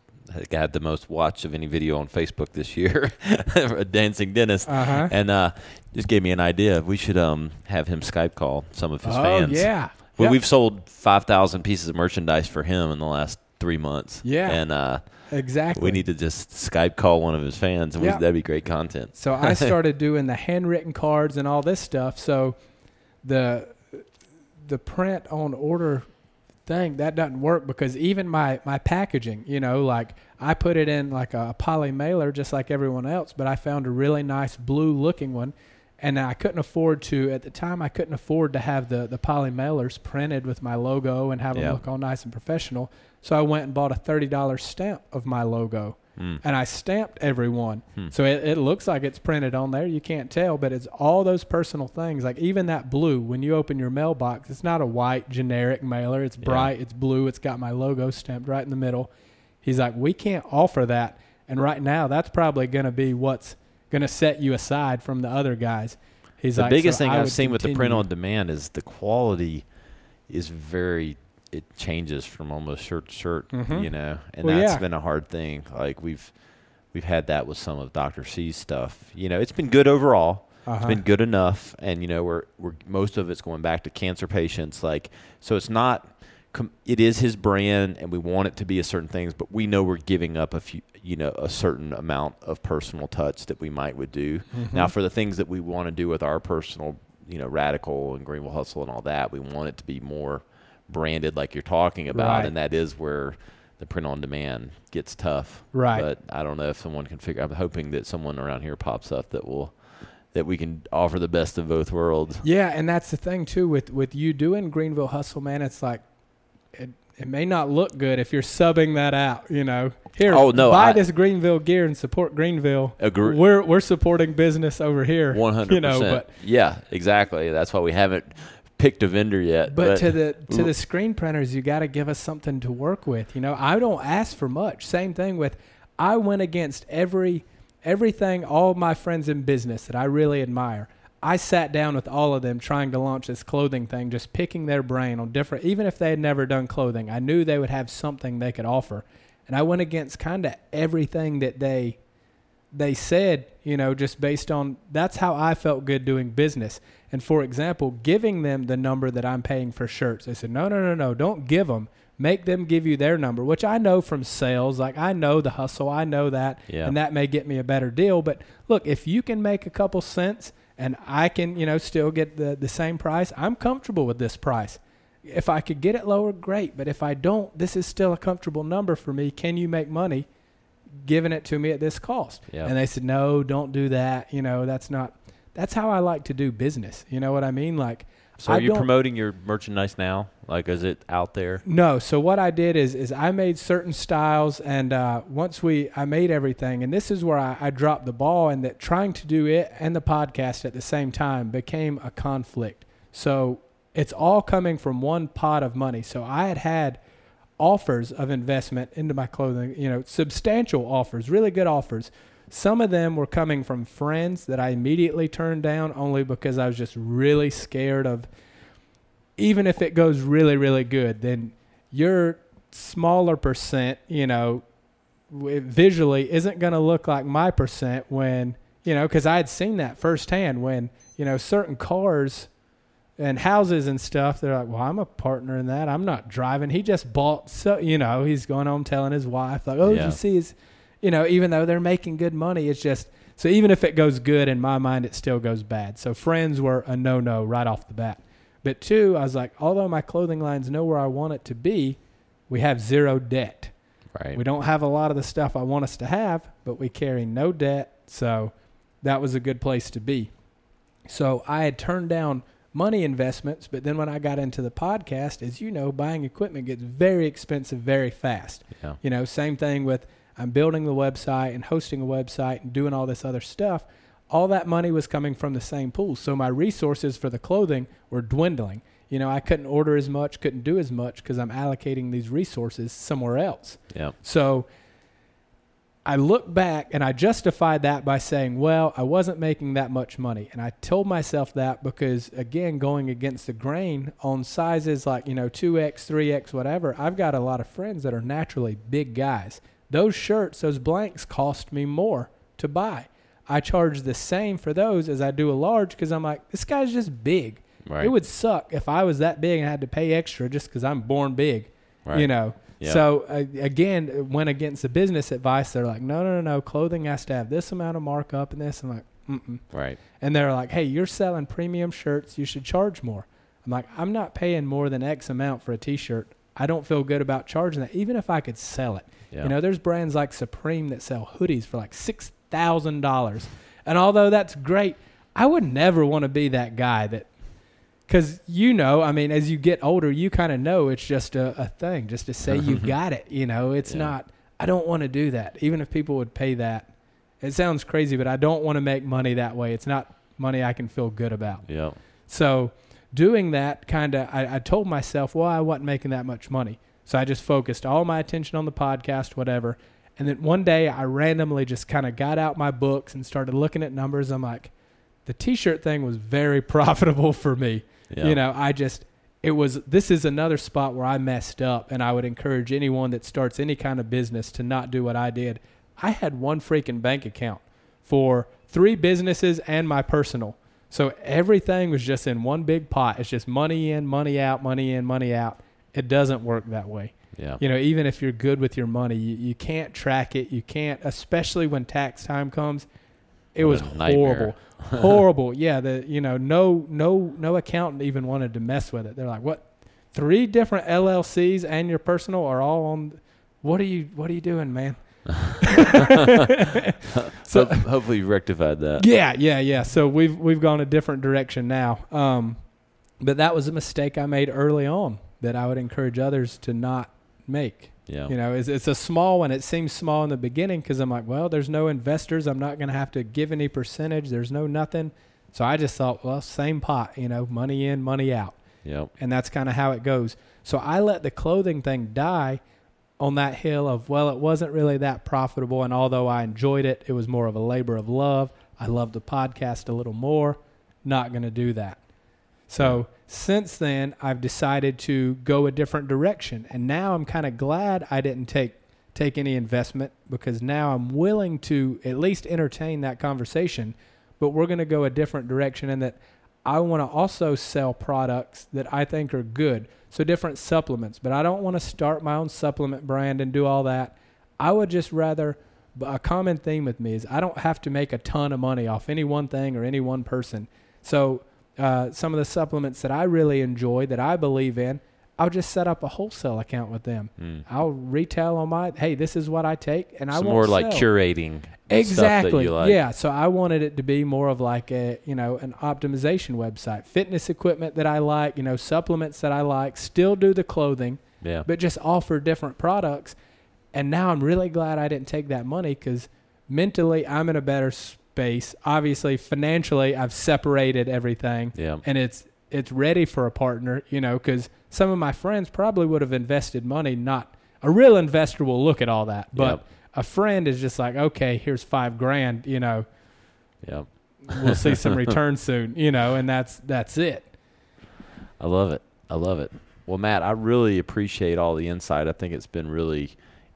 had the most watch of any video on Facebook this year, a dancing dentist, Uh-huh. and uh, just gave me an idea. We should um have him Skype call some of his oh fans. yeah, Well, Yep. we've sold five thousand pieces of merchandise for him in the last three months. Yeah. and uh, exactly. we need to just Skype call one of his fans, and we, that'd be great content. So I started doing the handwritten cards and all this stuff. So the the print on order thing that doesn't work because even my my packaging, you know, like I put it in like a poly mailer just like everyone else, but I found a really nice blue looking one. And I couldn't afford to at the time. I couldn't afford to have the the poly mailers printed with my logo and have them look all nice and professional. So I went and bought a thirty dollars stamp of my logo, Mm. and I stamped every one. Hmm. So it, it looks like it's printed on there. You can't tell, but it's all those personal things. Like even that blue, when you open your mailbox, it's not a white generic mailer. It's Yeah. bright, it's blue, it's got my logo stamped right in the middle. He's like, we can't offer that. And right now, that's probably going to be what's going to set you aside from the other guys. He's like, the like, biggest so thing I I've seen with the print on demand is the quality is very it changes from almost shirt to shirt, Mhm. you know, and Well, that's yeah. been a hard thing. Like we've we've had that with some of Dr. C's stuff. You know, it's been good overall. Uh-huh. It's been good enough, and you know, we're we're most of it's going back to cancer patients. Like, so it's not. Com- it is his brand, and we want it to be a certain things, but we know we're giving up a few, you know, a certain amount of personal touch that we might would do. Mm-hmm. Now, for the things that we want to do with our personal, you know, radical and Greenville hustle and all that, we want it to be more branded, like you're talking about, Right. and that is where the print on demand gets tough. Right. But I don't know if someone can figure. I'm hoping that someone around here pops up that will that we can offer the best of both worlds. Yeah, and that's the thing too with with you doing Greenville Hustle, man. It's like it it may not look good if you're subbing that out. You know, here, Oh, no, buy I- this Greenville gear and support Greenville. Agree. We're we're supporting business over here. One hundred You know, but Yeah, exactly. That's why we haven't picked a vendor yet. But, to the to the screen printers, you got to give us something to work with. You know, I don't ask for much. Same thing with, I went against every everything all my friends in business that I really admire. I sat down with all of them trying to launch this clothing thing, just picking their brain on different. Even if they had never done clothing, I knew they would have something they could offer, and I went against kind of everything that they they said, you know, just based on that's how I felt good doing business. And for example, giving them the number that I'm paying for shirts, they said, no, no, no, no, don't give them. Make them give you their number, which I know from sales. Like I know the hustle, I know that, Yeah. and that may get me a better deal. But look, if you can make a couple cents and I can, you know, still get the the same price, I'm comfortable with this price. If I could get it lower, great. But if I don't, this is still a comfortable number for me. Can you make money? Giving it to me at this cost. Yeah. And they said, no, don't do that. You know, that's not, that's how I like to do business. You know what I mean? Like, so are I you promoting your merchandise now? Like, is it out there? no. So what I did is, is I made certain styles and, uh, once we, I made everything and this is where I, I dropped the ball and that trying to do it and the podcast at the same time became a conflict. So it's all coming from one pot of money. So I had had offers of investment into my clothing, you know, substantial offers, really good offers. Some of them were coming from friends that I immediately turned down only because I was just really scared of even if it goes really really good, then your smaller percent, you know, visually isn't going to look like my percent when, you know, cuz I had seen that firsthand when, you know, certain cars and houses and stuff, they're like, well, I'm a partner in that. I'm not driving. He just bought, so you know, he's going home telling his wife, like, oh, Yeah. you see his, you know, even though they're making good money, it's just so even if it goes good in my mind, it still goes bad. So friends were a no no right off the bat. But two, I was like, although my clothing lines know where I want it to be, we have zero debt. Right. We don't have a lot of the stuff I want us to have, but we carry no debt. So that was a good place to be. So I had turned down money investments, but then when I got into the podcast, as you know, buying equipment gets very expensive very fast. yeah. You know, same thing with I'm building the website and hosting a website and doing all this other stuff. All that money was coming from the same pool. So my resources for the clothing were dwindling. You know, I couldn't order as much, couldn't do as much because I'm allocating these resources somewhere else. Yeah. So I look back and I justified that by saying, well, I wasn't making that much money. And I told myself that because, again, going against the grain on sizes like, you know, 2X, 3X, whatever, I've got a lot of friends that are naturally big guys. Those shirts, those blanks cost me more to buy. I charge the same for those as I do a large because I'm like, this guy's just big. Right. It would suck if I was that big and had to pay extra just because I'm born big Right. you know So uh, again went against the business advice. They're like no no no no. Clothing has to have this amount of markup and this. I'm like mm-mm. Right. and they're like hey you're selling premium shirts. You should charge more. I'm like i'm not paying more than x amount for a t-shirt. I don't feel good about charging that even if i could sell it. Yeah. you know there's brands like supreme that sell hoodies for like $6000 and although that's great i would never want to be that guy that because you know, I mean, as you get older, you kind of know it's just a, a thing, just to say you've got it. You know, it's Yeah. not. I don't want to do that, even if people would pay that. It sounds crazy, but I don't want to make money that way. It's not money I can feel good about. yeah. So doing that kind of, I, I told myself, well, I wasn't making that much money. So I just focused all my attention on the podcast, whatever. And then one day I randomly just kind of got out my books and started looking at numbers. I'm like, the t-shirt thing was very profitable for me. Yeah. You know, I just, it was, this is another spot where I messed up. And I would encourage anyone that starts any kind of business to not do what I did. I had one freaking bank account for three businesses and my personal. So everything was just in one big pot. It's just money in, money out, money in, money out. It doesn't work that way. Yeah. You know, even if you're good with your money, you, you can't track it. You can't, especially when tax time comes. It What was horrible, horrible. Yeah, the you know no no no accountant even wanted to mess with it. They're like, what? Three different LLCs and your personal are all on. what are you what are you doing, man? so hopefully you rectified that. Yeah, yeah, yeah. So we've we've gone a different direction now. Um, but that was a mistake I made early on that I would encourage others to not make. Yeah. You know, it's, it's a small one. It seems small in the beginning because I'm like, well, there's no investors. I'm not going to have to give any percentage. There's no nothing. So I just thought, well, same pot, you know, money in, money out. Yep. And that's kind of how it goes. So I let the clothing thing die on that hill of, well, it wasn't really that profitable. And although I enjoyed it, it was more of a labor of love. I love the podcast a little more. Not going to do that. So since then, I've decided to go a different direction. And now I'm kind of glad I didn't take take any investment because now I'm willing to at least entertain that conversation. But we're going to go a different direction in that I want to also sell products that I think are good. So different supplements, but I don't want to start my own supplement brand and do all that. I would just rather a common theme with me is I don't have to make a ton of money off any one thing or any one person. So uh, some of the supplements that I really enjoy that I believe in, I'll just set up a wholesale account with them. Mm. I'll retail on my hey, this is what I take, and I won't more like sell. curating. Exactly. Stuff that you like. Yeah. So I wanted it to be more of like a, you know, an optimization website, fitness equipment that I like, you know, supplements that I like, still do the clothing, Yeah. but just offer different products. And now I'm really glad I didn't take that money because mentally I'm in a better space. Obviously, financially, I've separated everything Yeah. and it's it's ready for a partner, you know, because some of my friends probably would have invested money. Not a real investor will look at all that, but Yep. a friend is just like, okay, here's five grand, you know, Yeah. we'll see some return soon, you know, and that's that's it. I love it. I love it. Well, Matt, I really appreciate all the insight. I think it's been really,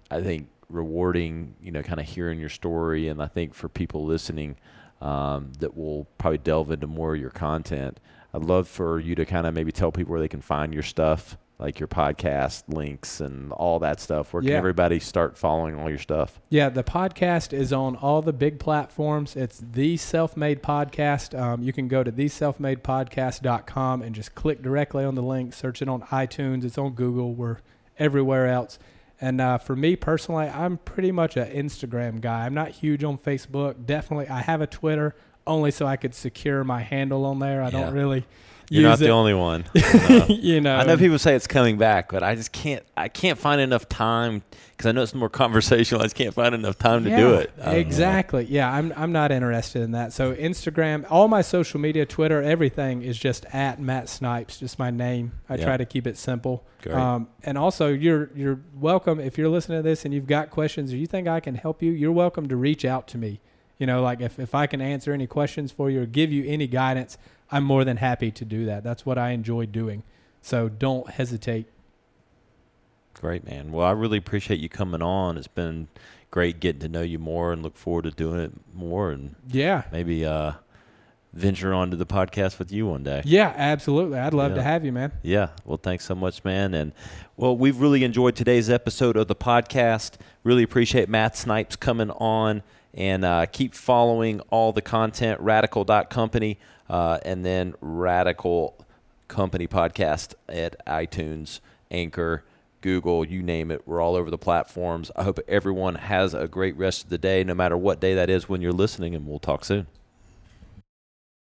I think, rewarding, you know, kind of hearing your story. And I think for people listening um, that will probably delve into more of your content, I'd love for you to kind of maybe tell people where they can find your stuff, like your podcast links and all that stuff. Where can Yeah. everybody start following all your stuff? Yeah, the podcast is on all the big platforms. It's the Self Made Podcast. Um, you can go to theselfmadepodcast.com and just click directly on the link, search it on iTunes. It's on Google. We're everywhere else. And uh, for me personally, I'm pretty much an Instagram guy. I'm not huge on Facebook. Definitely, I have a Twitter only so I could secure my handle on there. I Yeah. don't really You're not the only one. you know, I know people say it's coming back, but I just can't. I can't find enough time because I know it's more conversational. I just can't find enough time to do it. Don't know. Exactly. Yeah, I'm I'm not interested in that. So Instagram, all my social media, Twitter, everything is just at Matt Snipes, just my name. I Yeah. try to keep it simple. Um, and also, you're you're welcome if you're listening to this and you've got questions or you think I can help you. You're welcome to reach out to me. You know, like if if I can answer any questions for you or give you any guidance, I'm more than happy to do that. That's what I enjoy doing. So don't hesitate. Great, man. Well, I really appreciate you coming on. It's been great getting to know you more and look forward to doing it more and Yeah. maybe uh, venture onto the podcast with you one day. Yeah, absolutely. I'd love Yeah. to have you, man. Yeah. Well, thanks so much, man. And well, we've really enjoyed today's episode of the podcast. Really appreciate Matt Snipes coming on and uh, keep following all the content, radical.company, uh, and then Radical Company Podcast at iTunes, Anchor, Google, you name it. We're all over the platforms. I hope everyone has a great rest of the day, no matter what day that is when you're listening, and we'll talk soon.